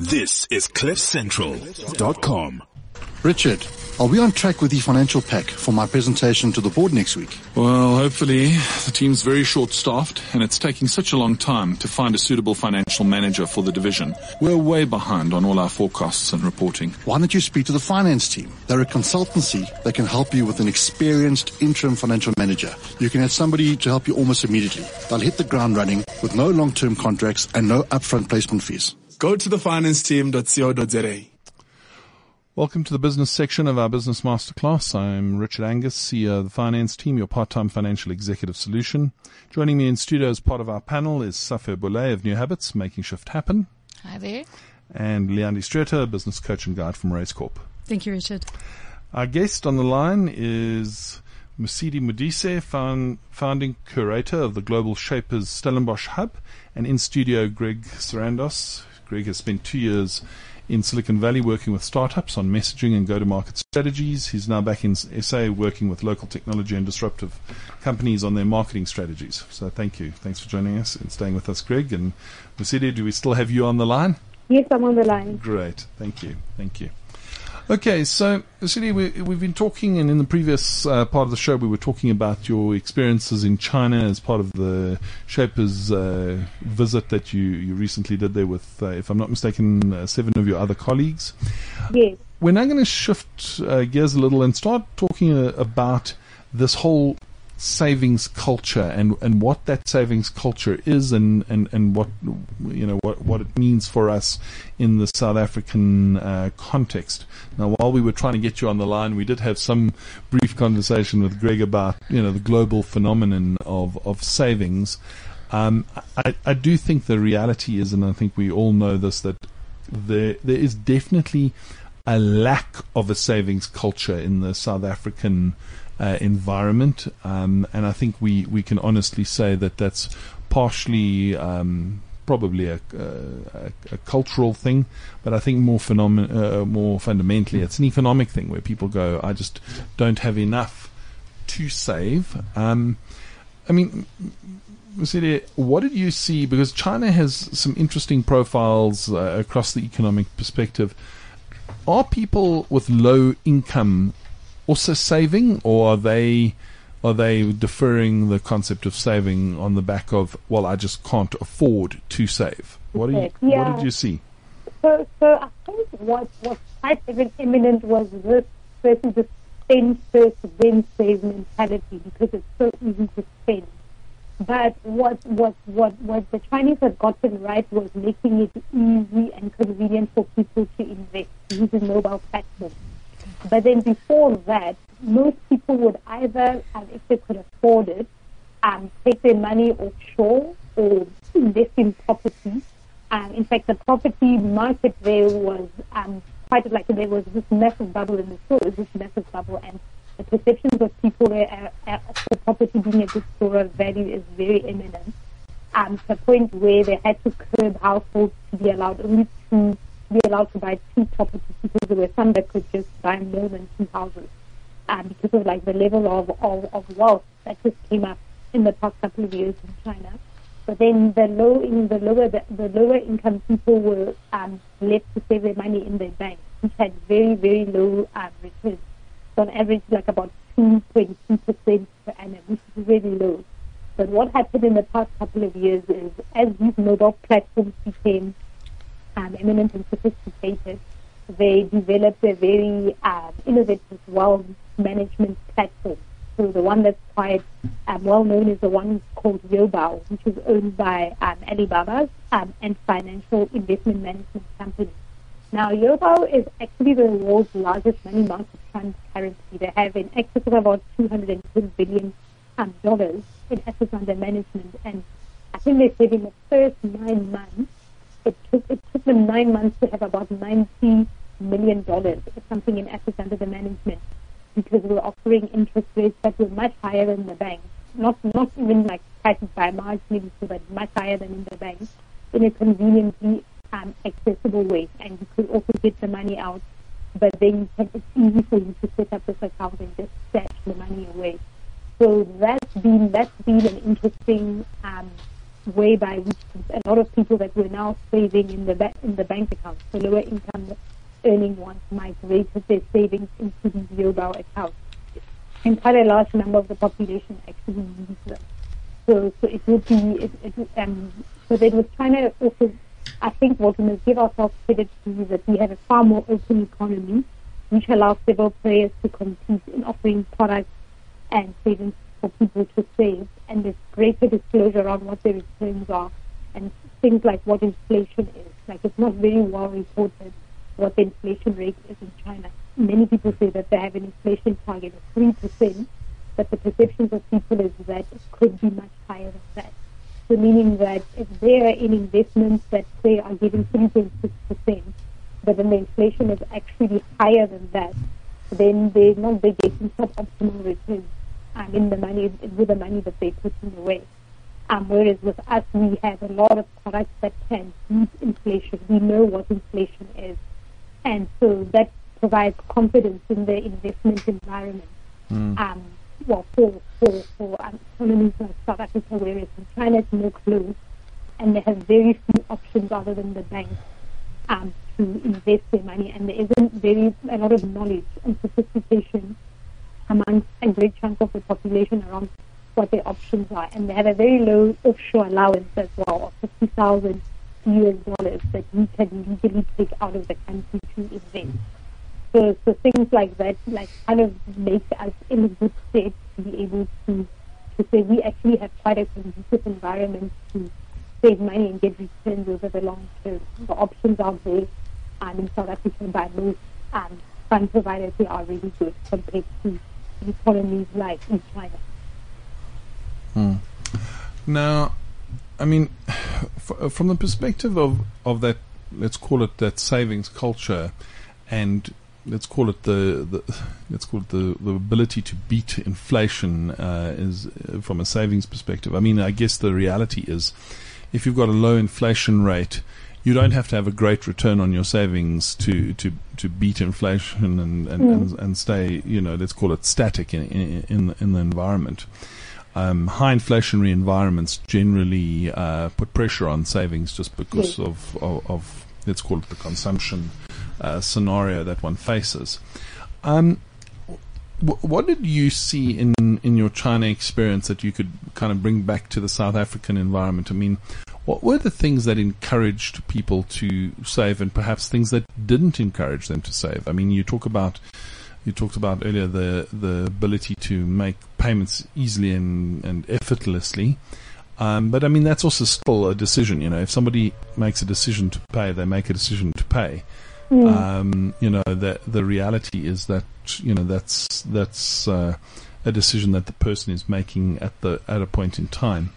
This is CliffCentral.com. Richard, are we on track with the financial pack for my presentation to the board next week? Well, hopefully. The team's very short staffed and it's taking such a long time to find a suitable financial manager for the division. We're way behind on all our forecasts and reporting. Why don't you speak to the finance team? They're a consultancy that can help you with an experienced interim financial manager. You can have somebody to help you almost immediately. They'll hit the ground running with no long-term contracts and no upfront placement fees. Go to thefinanceteam.co.za. Welcome to the business section of our Business Masterclass. I'm Richard Angus, CEO of the finance team, your part-time financial executive solution. Joining me in studio as part of our panel is Safia Boulay of New Habits, Making Shift Happen. Hi there. And Leandi Streeter, business coach and guide from Race Corp. Thank you, Richard. Our guest on the line is Mosidi Modise, found, founding curator of the Global Shapers Stellenbosch Hub, and in studio Greg Serandos. Greg has spent two years in Silicon Valley working with startups on messaging and go-to-market strategies. He's now back in SA working with local technology and disruptive companies on their marketing strategies. So thank you. Thanks for joining us and staying with us, Greg. And Mosidi, do we still have you on the line? Yes, I'm on the line. Great. Thank you. Thank you. Okay, so Vasily, we, have been talking, and in the previous uh, part of the show, we were talking about your experiences in China as part of the Shapers uh, visit that you, you recently did there with, uh, if I'm not mistaken, uh, seven of your other colleagues. Yes. We're now going to shift uh, gears a little and start talking uh, about this whole savings culture and, and what that savings culture is and, and, and what you know what, what it means for us in the South African uh, context. Now, while we were trying to get you on the line, we did have some brief conversation with Greg about you know the global phenomenon of of savings. Um, I, I do think the reality is, and I think we all know this, that there there is definitely a lack of a savings culture in the South African uh, environment, um, and I think we, we can honestly say that that's partially um, probably a, a, a, cultural thing, but I think more phenomen- uh, more fundamentally, it's an economic thing where people go, I just don't have enough to save. Um, I mean, what did you see? Because China has some interesting profiles uh, across the economic perspective. Are people with low income also saving, or are they are they deferring the concept of saving on the back of well, I just can't afford to save? What, do you, yeah. what did you see? So, so I think what was quite imminent was this versus the spend first, then save mentality because it's so easy to spend. But what what what what the Chinese had gotten right was making it easy and convenient for people to invest using mobile platforms. But then before that, most people would either, um, if they could afford it, um, take their money offshore or invest in property. Um, in fact, the property market there was um, quite like there was this massive bubble, and there still is this massive bubble, and the perceptions of people there uh, uh, for property being a good store of value is very imminent. Um, to the point where they had to curb households to be allowed only to be allowed to buy two properties because there were some that could just buy more than two houses um, because of like the level of, of, of wealth that just came up in the past couple of years in China. But then the low in the lower the, the lower income people were um, left to save their money in their banks, which had very very low um, returns. So on average, like about two point two percent per annum, which is really low. But what happened in the past couple of years is, as these mobile platforms became um, eminent and sophisticated, they developed a very um, innovative wealth management platform. So the one that's quite um, well known is the one called Yu'e Bao, which is owned by um, Alibaba's um, and financial investment management company. Now, Yu'e Bao is actually the world's largest money market fund. They have in excess of about 210 billion um, in assets under management, and I think they said in the first nine months it took, it took them nine months to have about $90 million or something in assets under the management because we were offering interest rates that were much higher than the banks. Not, not even like priced by marginally, but much higher than in the bank in a conveniently um, accessible way. And you could also get the money out, but then it's easy for you to set up this account and just stash the money away. So that's been that's been an interesting um, whereby we, a lot of people that were now saving in the ba- in the bank accounts, the lower income earning ones migrated their savings into these Yu'e Bao accounts. And quite a large number of the population actually use them. So, so it would be, it, it, um, so they was trying to also, I think what we must give ourselves credit to is that we have a far more open economy, which allows several players to compete in offering products and savings for people to save. And there's greater disclosure on what their returns are and things like what inflation is. Like it's not very well reported what the inflation rate is in China. Many people say that they have an inflation target of 3%, but the perceptions of people is that it could be much higher than that. So meaning that if they are in investments that say are giving 3.6%, but then the inflation is actually higher than that, then they're not they're getting suboptimal returns um, in the money with the money that they're putting away. Um, whereas with us, we have a lot of products that can beat inflation. We know what inflation is. And so that provides confidence in the investment environment. Mm. Um, well, for, for, for um, economies like South Africa, whereas in China it's more closed and they have very few options other than the banks um, to invest their money. And there isn't very a lot of knowledge and sophistication amongst great chunk of the population around what their options are. And they have a very low offshore allowance as well of 50,000 US dollars that we can legally take out of the country to invest. So, so things like that, like kind of make us in a good state to be able to, to say we actually have quite a conducive environment to save money and get returns over the long term. The options are there um, in South Africa by most um, fund providers. They are really good compared to like in China. Hmm. Now, I mean, f- from the perspective of, of that, let's call it that savings culture, and let's call it the, the let's call it the, the ability to beat inflation uh, is uh, from a savings perspective. I mean, I guess the reality is, if you've got a low inflation rate, you don't have to have a great return on your savings to to, to beat inflation and and, mm. and, and stay, you know, let's call it static in in, in, in the environment um, high inflationary environments generally uh, put pressure on savings just because yes. of, of, of, let's call it the consumption uh, scenario that one faces. Um, what did you see in in your China experience that you could kind of bring back to the South African environment? I mean, what were the things that encouraged people to save, and perhaps things that didn't encourage them to save? I mean, you talk about you talked about earlier the the ability to make payments easily and, and effortlessly. Um, but I mean, that's also still a decision. You know, if somebody makes a decision to pay, they make a decision to pay. Mm. Um, you know, the the reality is that you know that's that's uh, a decision that the person is making at the at a point in time.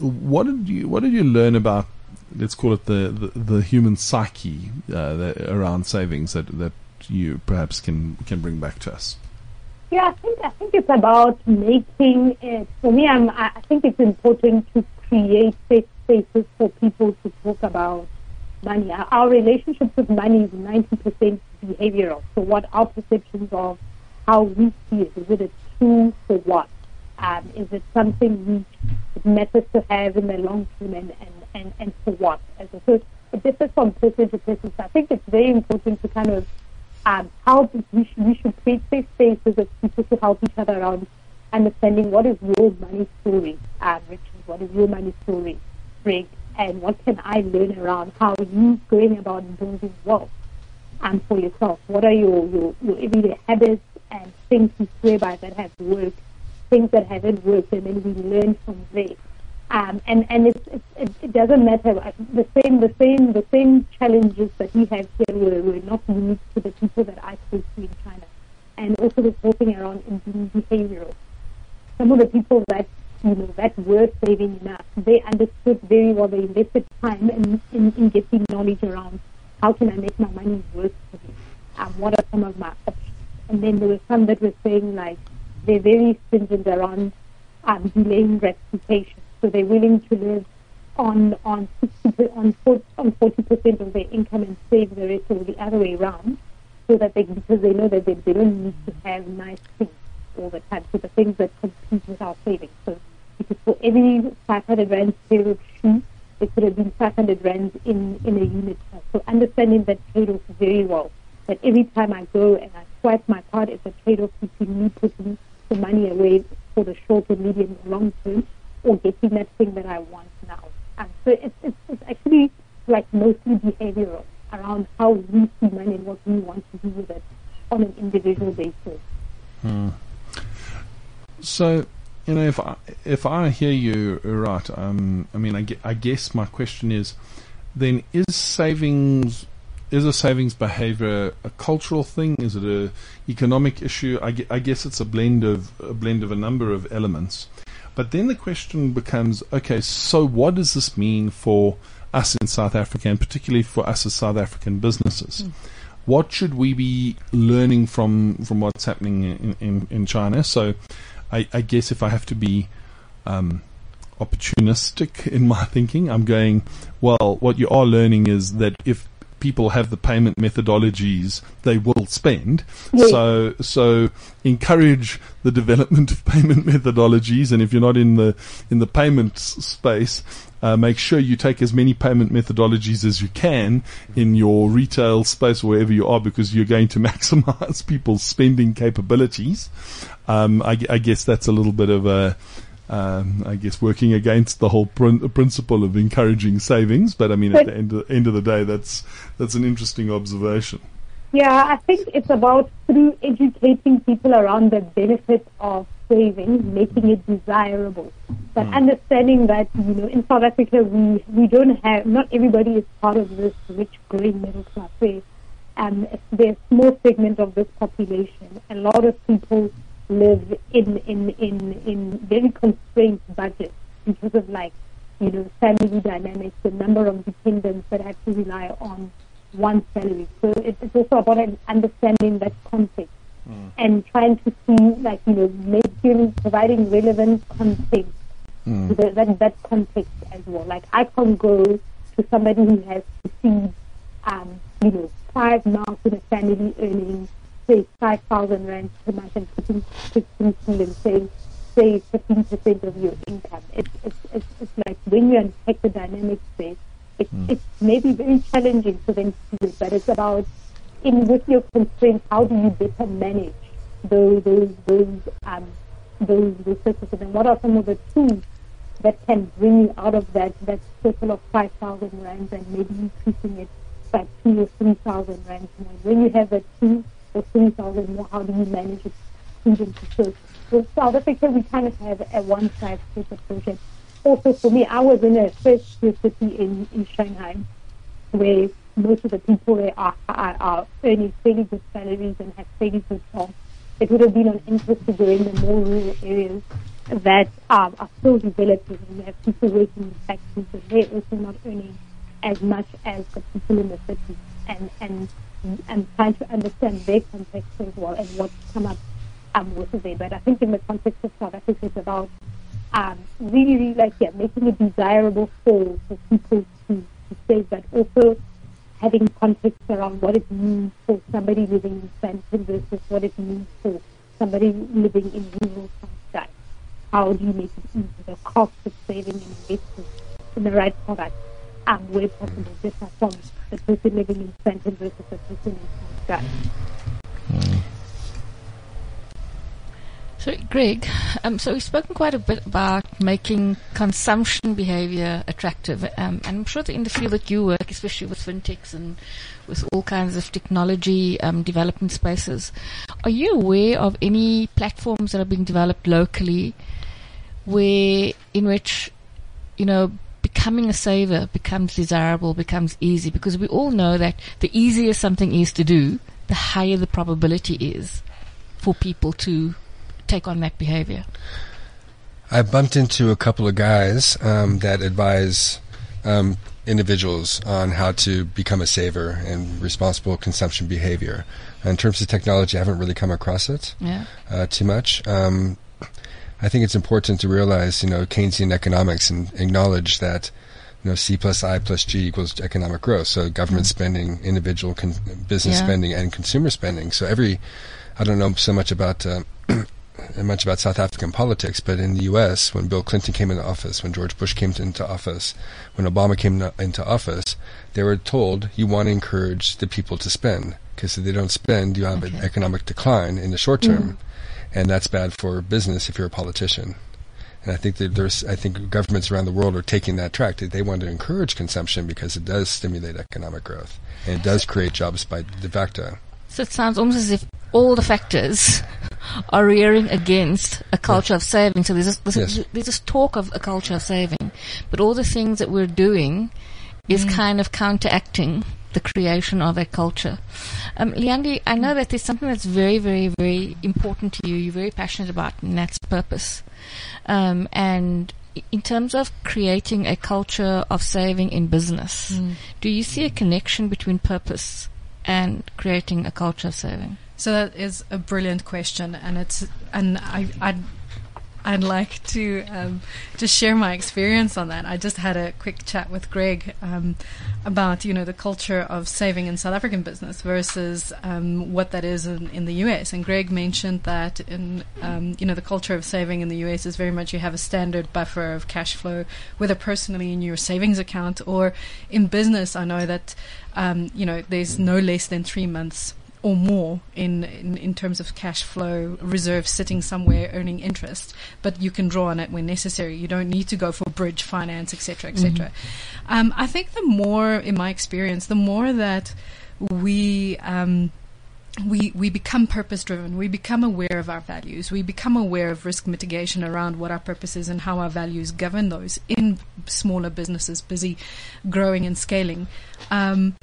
What did you What did you learn about? Let's call it the the, the human psyche uh, that, around savings that that you perhaps can can bring back to us? Yeah, I think I think it's about making it. For me, I'm, I think it's important to create safe spaces for people to talk about money. Our relationship with money is ninety percent behavioral. So, what our perceptions of how we see it is it a tool for what? Um, is it something we matters to have in the long term, and and and, and for what? As a, so it differs from person to person. So I think it's very important to kind of um, how we should, we should create safe spaces of people to help each other around understanding what is your money story, um, Richard, what is your money story, Greg, and what can I learn around how you going about building wealth um, for yourself. What are your, your, your everyday habits and things you swear by that have worked, things that haven't worked, and then we learn from there. Um, and and it's, it's, it, doesn't matter. The same the same the same challenges that we have here were, were not unique to the people that I spoke to in China, and also the talking around in being behavioral. Some of the people that you know that were saving enough, they understood very well. They invested time in, in, in getting knowledge around how can I make my money work for me. Um, what are some of my options? And then there were some that were saying like they're very stringent around um, delaying gratification so they're willing to live on on 60, on 40, on 40% of their income and save the rest or the other way around, so that they because they know that they, they don't need to have nice things all the time. So the things that compete with our savings. So because for every 500 rand pair of shoes, it could have been 500 rand in, in a unit. So understanding that trade-off very well. That every time I go and I swipe my card, it's a trade-off between me putting the money away for the short or medium or long term or getting that thing that I want now. And so it's, it's, it's actually like mostly behavioral around how we see money and what we want to do with it on an individual basis. So, you know, if I, if I hear you right, um, I mean, I, I guess my question is, then is savings is a savings behavior a cultural thing? Is it a economic issue? I, I guess it's a blend of a blend of a number of elements. But then the question becomes, okay, so what does this mean for us in South Africa, and particularly for us as South African businesses? What should we be learning from from what's happening in, in, in China? So, I, I guess if I have to be um, opportunistic in my thinking, I'm going, well, what you are learning is that if people have the payment methodologies, they will spend. Yes. So, so encourage the development of payment methodologies. And if you're not in the, in the payments space, uh, make sure you take as many payment methodologies as you can in your retail space, wherever you are, because you're going to maximize people's spending capabilities. Um, I, I guess that's a little bit of a, um, I guess working against the whole prin- principle of encouraging savings. But I mean, at the end of, end of the day, that's that's an interesting observation. Yeah, I think it's about through educating people around the benefit of saving, making it desirable. But understanding that, you know, in South Africa, we, we don't have, not everybody is part of this rich, green middle class. Where, um, there's a small segment of this population. A lot of people live in, in, in, in very constrained budgets because of like, you know, family dynamics, the number of dependents that have to rely on one salary. So it, it's also about an understanding that context and trying to see, like, you know, making, providing relevant context to the, that, that context as well. Like, I can go to somebody who has received, um, you know, five months in a family earning, say, 5,000 rand per month and putting, putting and say, say 15% of your income. It's, it's, it's, it's like when you unpack the dynamics there, it, may be very challenging for them to do, but it's about in with your constraints, how do you better manage those those those um those resources and what are some of the tools that can bring you out of that that circle of five thousand rands and maybe increasing it by two or three thousand rands more. When you have a two or three thousand more, how do you manage it prudently? So South Africa we kind of have a one size fits approach. And also for me I was in a first tier city in, in Shanghai where most of the people there are, are, are earning fairly good salaries and have fairly good jobs. It would have been an interest to go in the more rural areas that um, are still developing. And have people working in factories, but they're also not earning as much as the people in the city. And and and trying to understand their context as well and what's come up um, with there. But I think in the context of South Africa, it's about um, really, really like yeah, making it desirable for, for people to, to save, but also having context around what it means for somebody living in Sandton versus what it means for somebody living in rural Sunshine. How do you make it easy? The cost of saving and investing in the right product um, where possible differ from the person living in Sandton versus the person in Sunshine. So, Greg, um, so we've spoken quite a bit about making consumption behavior attractive, um, and I'm sure that in the field that you work, especially with fintechs and with all kinds of technology um, development spaces, are you aware of any platforms that are being developed locally, where in which, you know, becoming a saver becomes desirable, becomes easy? Because we all know that the easier something is to do, the higher the probability is for people to take on that behavior? I bumped into a couple of guys um, that advise um, individuals on how to become a saver and responsible consumption behavior. In terms of technology, I haven't really come across it Yeah. uh, too much. Um, I think it's important to realize, you know, Keynesian economics and acknowledge that, you know, C plus I plus G equals economic growth. So government spending, individual con- business Yeah. spending, and consumer spending. So every, I don't know so much about uh, much about South African politics, but in the U.S., when Bill Clinton came into office, when George Bush came into office, when Obama came into office, they were told you want to encourage the people to spend because if they don't spend, you have okay. an economic decline in the short term, mm. And that's bad for business if you're a politician. And I think that there's, I think governments around the world are taking that track. They want to encourage consumption because it does stimulate economic growth and it does create jobs by de facto. So it sounds almost as if all the factors are rearing against a culture of saving. So there's this, there's, yes. there's this talk of a culture of saving, but all the things that we're doing is mm. kind of counteracting the creation of a culture. Um, Leandi, I know that there's something that's very, very, very important to you. You're very passionate about, and that's purpose. Um, and in terms of creating a culture of saving in business, mm. do you see a connection between purpose and creating a culture of saving? So that is a brilliant question, and it's and I I I'd like to um, just share my experience on that. I just had a quick chat with Greg um, about you know the culture of saving in South African business versus um, what that is in, in, the US. And Greg mentioned that in um, you know the culture of saving in the US is very much you have a standard buffer of cash flow, whether personally in your savings account or in business. I know that um, you know there's no less than three months or more in, in, in terms of cash flow reserves sitting somewhere earning interest, but you can draw on it when necessary. You don't need to go for bridge finance, etc., etc. Mm-hmm. Um, I think the more, in my experience, the more that we um, we we become purpose driven. We become aware of our values. We become aware of risk mitigation around what our purpose is and how our values govern those in smaller businesses busy growing and scaling. Um,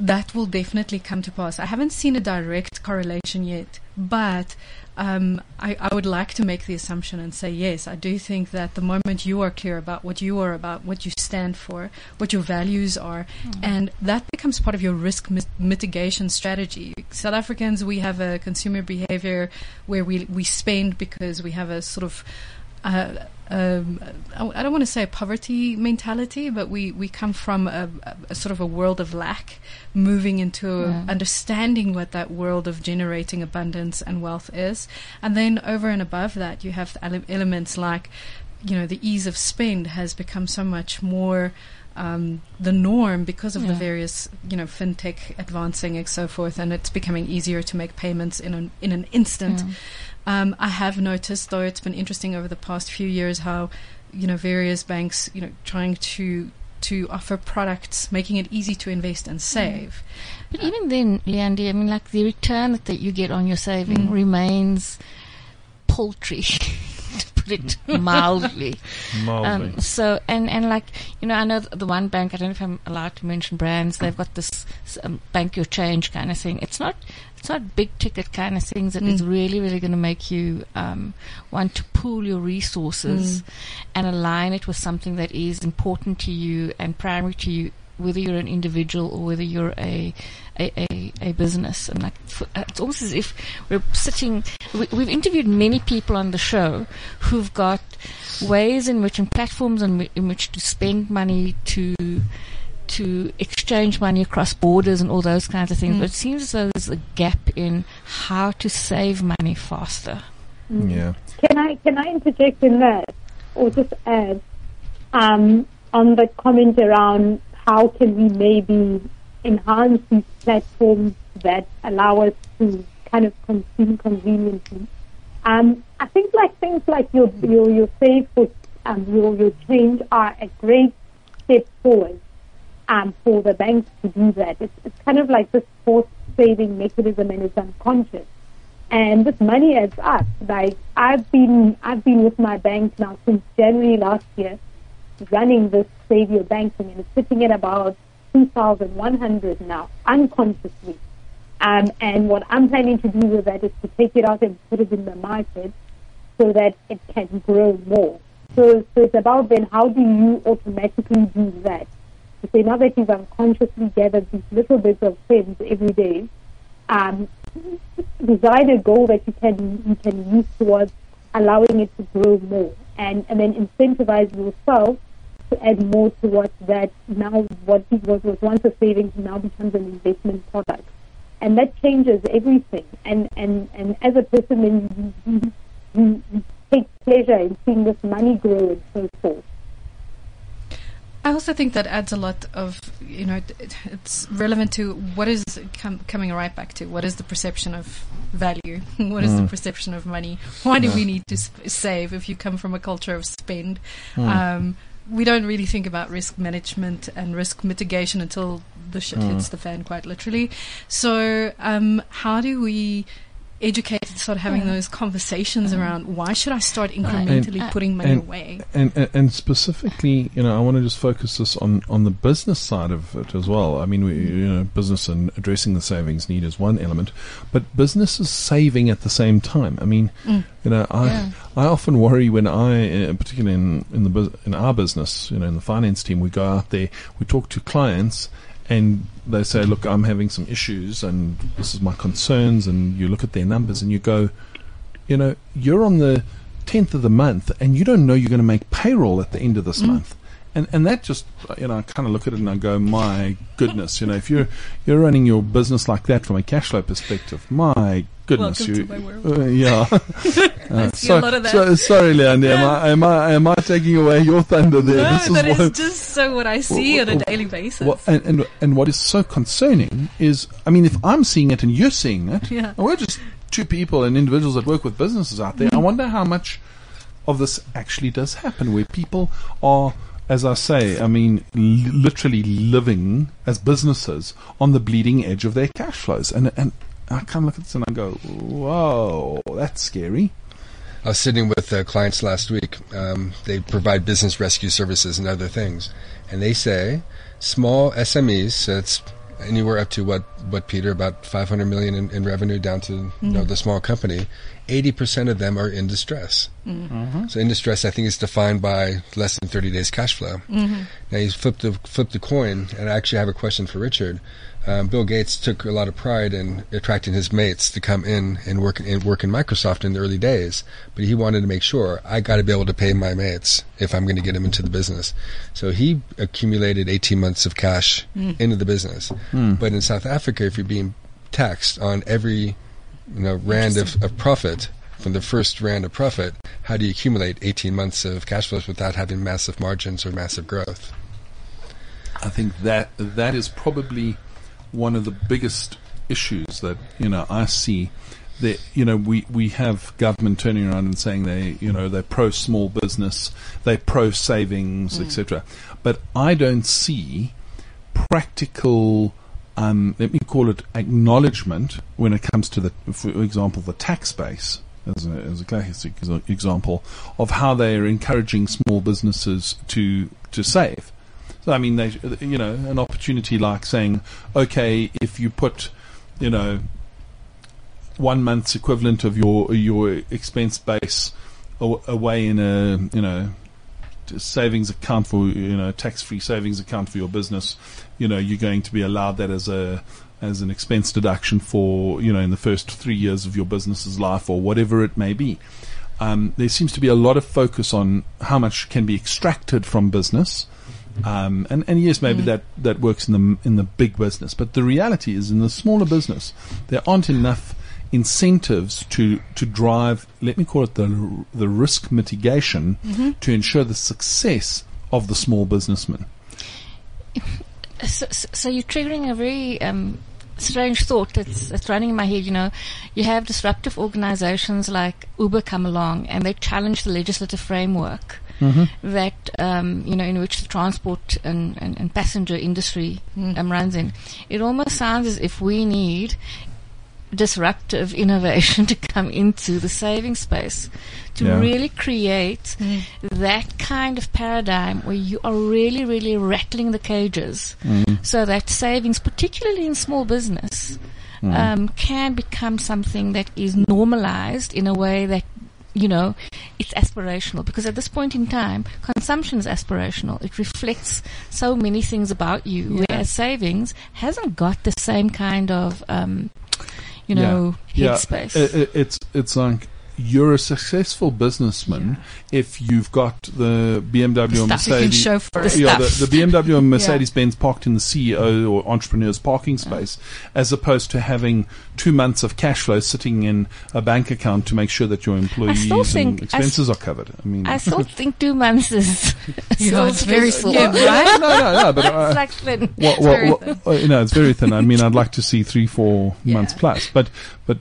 that will definitely come to pass. I haven't seen a direct correlation yet, but um, I, I, would like to make the assumption and say yes. I do think that the moment you are clear about what you are about, what you stand for, what your values are, mm. and that becomes part of your risk mit- mitigation strategy. South Africans, we have a consumer behavior where we we spend because we have a sort of uh, um, I don't want to say a poverty mentality, but we, we come from a, a sort of a world of lack, moving into yeah. understanding what that world of generating abundance and wealth is. And then over and above that, you have elements like, you know, the ease of spend has become so much more um, the norm because of yeah. the various, you know, fintech advancing and so forth, and it's becoming easier to make payments in an in an instant. Yeah. Um, I have noticed, though, it's been interesting over the past few years how, you know, various banks, you know, trying to to offer products, making it easy to invest and save. But uh, even then, Leandi, I mean, like the return that you get on your saving mm. remains paltry. to put it mildly. mildly. Um, so, and, and like, you know, I know the one bank, I don't know if I'm allowed to mention brands, they've got this um, bank your change kind of thing. It's not, it's not big ticket kind of things that mm. is really, really going to make you um, want to pool your resources mm. and align it with something that is important to you and primary to you, whether you're an individual or whether you're a a, a, a business. And like, uh, it's almost as if we're sitting. We, we've interviewed many people on the show who've got ways in which and platforms in, in which to spend money to to exchange money across borders and all those kinds of things. Mm. But it seems as though there's a gap in how to save money faster. Mm. Yeah. Can I can I interject in that, or just add um, on the comment around how can we maybe enhance these platforms that allow us to kind of consume conveniently? Um, I think like things like your your your save for um, your your change are a great step forward um, for the banks to do that. It's, it's kind of like this forced saving mechanism and it's unconscious. And this money adds up. Like I've been, I've been with my bank now since January last year, running this Save Your Banking, and it's sitting at about 2,100 now, unconsciously. Um, and what I'm planning to do with that is to take it out and put it in the market so that it can grow more. So, so it's about then how do you automatically do that? To say now that you've unconsciously gathered these little bits of things every day, um, design a goal that you can you can use towards allowing it to grow more, and and then incentivize yourself to add more towards that. Now, what was was once a savings now becomes an investment product, and that changes everything. And and and as a person, then you, mm, take pleasure in seeing this money grow and so forth. I also think that adds a lot of, you know, it, it's relevant to what is com- coming right back to. What is the perception of value, what is the perception of money, why do we need to sp- save if you come from a culture of spend. Um, we don't really think about risk management and risk mitigation until the shit hits the fan, quite literally. So, um, how do we educate and start having those conversations around why should I start incrementally And- putting money and- away? And, and and specifically, you know, I want to just focus this on, on the business side of it as well. I mean, we, you know, business and addressing the savings need is one element, but business is saving at the same time. I mean, Mm. you know, I Yeah. I often worry when I, uh, particularly in in the bus- in our business, you know, in the finance team, we go out there, we talk to clients, and they say, "Look, I'm having some issues, and this is my concerns." And you look at their numbers, and you go, you know, you're on the tenth of the month, and you don't know you're going to make payroll at the end of this month. And, and that just you know I kind of look at it and I go my goodness you know if you're you're running your business like that from a cash flow perspective my goodness Welcome you to my world. uh, yeah Uh, I see a lot of that. so, sorry, Leanne. Am I, am I am I taking away your thunder there? No, This that is what- just so what I see what- on a daily basis. what- and, and and what is so concerning is, I mean, if I'm seeing it and you're seeing it, Yeah. and we're just two people and individuals that work with businesses out there. I mm-hmm. wonder how much of this actually does happen, where people are, as I say, I mean, li- literally living as businesses on the bleeding edge of their cash flows, and and I kind of look at this and I go, whoa, that's scary. I was sitting with uh, clients last week. Um, they provide business rescue services and other things, and they say small SMEs. So it's anywhere up to what what Peter about 500 million in, in revenue down to you know the small company. 80% of them are in distress. So in distress, I think is defined by less than 30 days cash flow. Now you flip the flip the coin, and I actually have a question for Richard. Um, Bill Gates took a lot of pride in attracting his mates to come in and work and work in Microsoft in the early days, but he wanted to make sure I got to be able to pay my mates if I'm going to get them into the business. So he accumulated 18 months of cash into the business. But in South Africa, if you're being taxed on every you know rand of, of profit from the first rand of profit, how do you accumulate 18 months of cash flows without having massive margins or massive growth? I think that that is probably one of the biggest issues that you know I see. That you know we we have government turning around and saying they you know they're pro small business, they're pro savings, etc. But I don't see practical. Um, let me call it acknowledgement when it comes to the, for example, the tax base as a, as a classic example of how they are encouraging small businesses to to save. So I mean, they, you know, an opportunity like saying, okay, if you put, you know, one month's equivalent of your your expense base away in a you know savings account for you know tax free savings account for your business, you know, you're going to be allowed that as a as an expense deduction for you know in the first three years of your business's life or whatever it may be. Um, there seems to be a lot of focus on how much can be extracted from business. Um, and, and yes, maybe that, that works in the in the big business, but the reality is in the smaller business, there aren't enough incentives to to drive. Let me call it the the risk mitigation to ensure the success of the small businessman. So, so so you're triggering a very um, strange thought that's, that's running in my head. You know, you have disruptive organizations like Uber come along and they challenge the legislative framework that um, you know in which the transport and, and, and passenger industry um, runs in. It almost sounds as if we need disruptive innovation to come into the saving space to Yeah. really create that kind of paradigm where you are really, really rattling the cages. So that savings, particularly in small business, um, can become something that is normalized in a way that you know, it's aspirational because at this point in time, consumption is aspirational. It reflects so many things about you, whereas savings hasn't got the same kind of, um, you know, yeah, headspace. It, it, it's it's like you're a successful businessman if you've got the BMW you can Mercedes. show for it. yeah, the, the BMW and Mercedes Benz parked in the CEO or entrepreneur's parking space, as opposed to having two months of cash flow sitting in a bank account to make sure that your employees and think- I s- expenses are covered. I mean, I still think two months is Yeah, still it's very stressful. slim, right? no, no, no, but uh, It's like thin. very what, what, uh, you know, it's very thin. I mean, I'd like to see three, four months plus, but but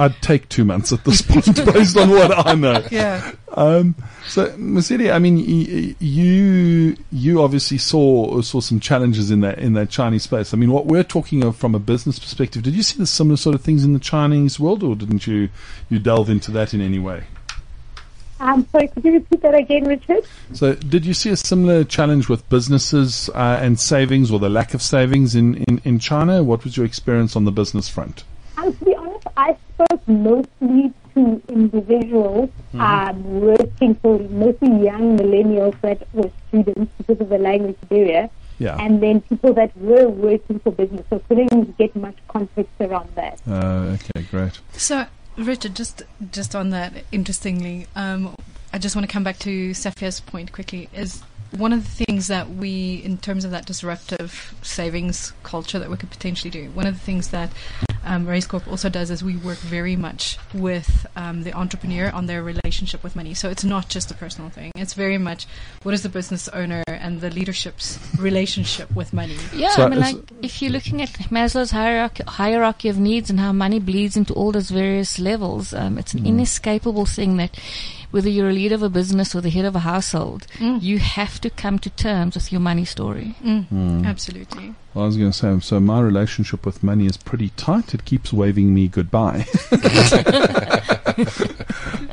I'd take two months at this point based on what I know. Yeah. Um, so, Mosidi, I mean, y- y- you you obviously saw saw some challenges in that in that Chinese space. I mean, what we're talking of from a business perspective, did you see the similar sort of things in the Chinese world, or didn't you you delve into that in any way? Um, sorry, could you repeat that again, Richard? So, did you see a similar challenge with businesses uh, and savings, or the lack of savings in, in, in China? What was your experience on the business front? Um, to be honest, I spoke mostly to individuals um, working for mostly young millennials that were students because of the language barrier, Yeah. and then people that were working for business. So couldn't get much context around that. Uh, okay, great. So, Richard, just just on that, interestingly, um, I just want to come back to Safia's point quickly. Is one of the things that we, in terms of that disruptive savings culture that we could potentially do, one of the things that um, Race Corp also does is we work very much with um, the entrepreneur on their relationship with money. So it's not just a personal thing. It's very much what is the business owner and the leadership's relationship with money. Yeah, So I mean, like if you're looking at Maslow's hierarchy, hierarchy of needs and how money bleeds into all those various levels, um, it's an inescapable thing that whether you're a leader of a business or the head of a household, Mm. you have to come to terms with your money story. Mm, Absolutely. I was going to say, so my relationship with money is pretty tight. It keeps waving me goodbye.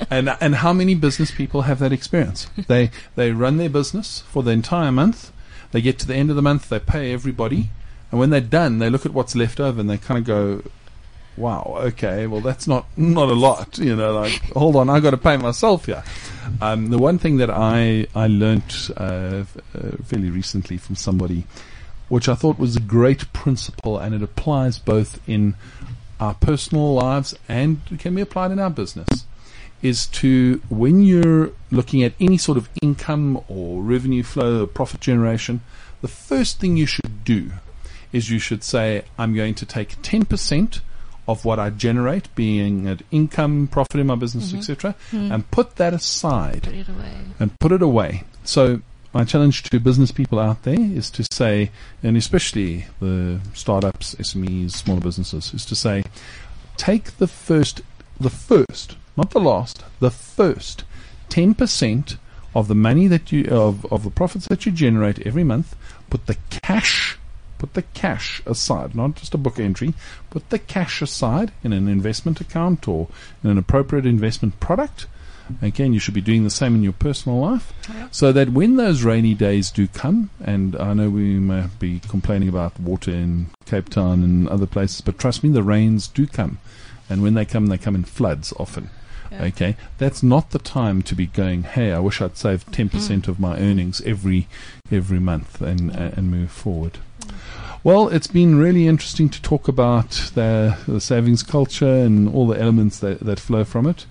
and and how many business people have that experience? They they run their business for the entire month. They get to the end of the month, they pay everybody, and when they're done, they look at what's left over and they kind of go, "Wow, okay, well that's not not a lot." You know, like hold on, I've got to pay myself here. Um, the one thing that I I learnt uh, uh, fairly recently from somebody which I thought was a great principle, and it applies both in our personal lives and can be applied in our business, is to when you're looking at any sort of income or revenue flow or profit generation, the first thing you should do is you should say, I'm going to take 10% of what I generate, being it income, profit in my business, mm-hmm. etc., mm. and put that aside Put it away. and put it away. So my challenge to business people out there is to say, and especially the startups, SMEs, smaller businesses, is to say, take the first, the first, not the last, the first ten percent of the money that you of of the profits that you generate every month. Put the cash, put the cash aside, not just a book entry. Put the cash aside in an investment account or in an appropriate investment product. Again, you should be doing the same in your personal life, so that when those rainy days do come, and I know we may be complaining about water in Cape Town and other places, but trust me, the rains do come, and when they come, they come in floods often. Okay, that's not the time to be going. Hey, I wish I'd saved ten percent mm. of my earnings every every month and and move forward. Well, it's been really interesting to talk about the, the savings culture and all the elements that, that flow from it.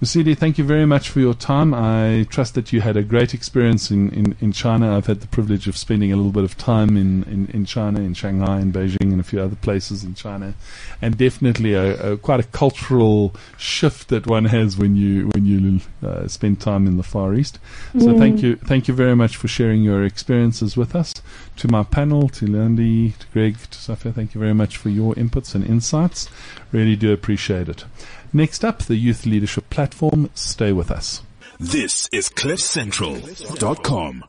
Mosidi, thank you very much for your time. I trust that you had a great experience in, in, in China. I've had the privilege of spending a little bit of time in, in, in China, in Shanghai, in Beijing, and a few other places in China, and definitely a, a quite a cultural shift that one has when you when you uh, spend time in the Far East. So thank you, thank you very much for sharing your experiences with us. To my panel, to Leandi, to Greg, to Safia, thank you very much for your inputs and insights. Really do appreciate it. Next up, the Youth Leadership Platform. Stay with us. This is CliffCentral.com.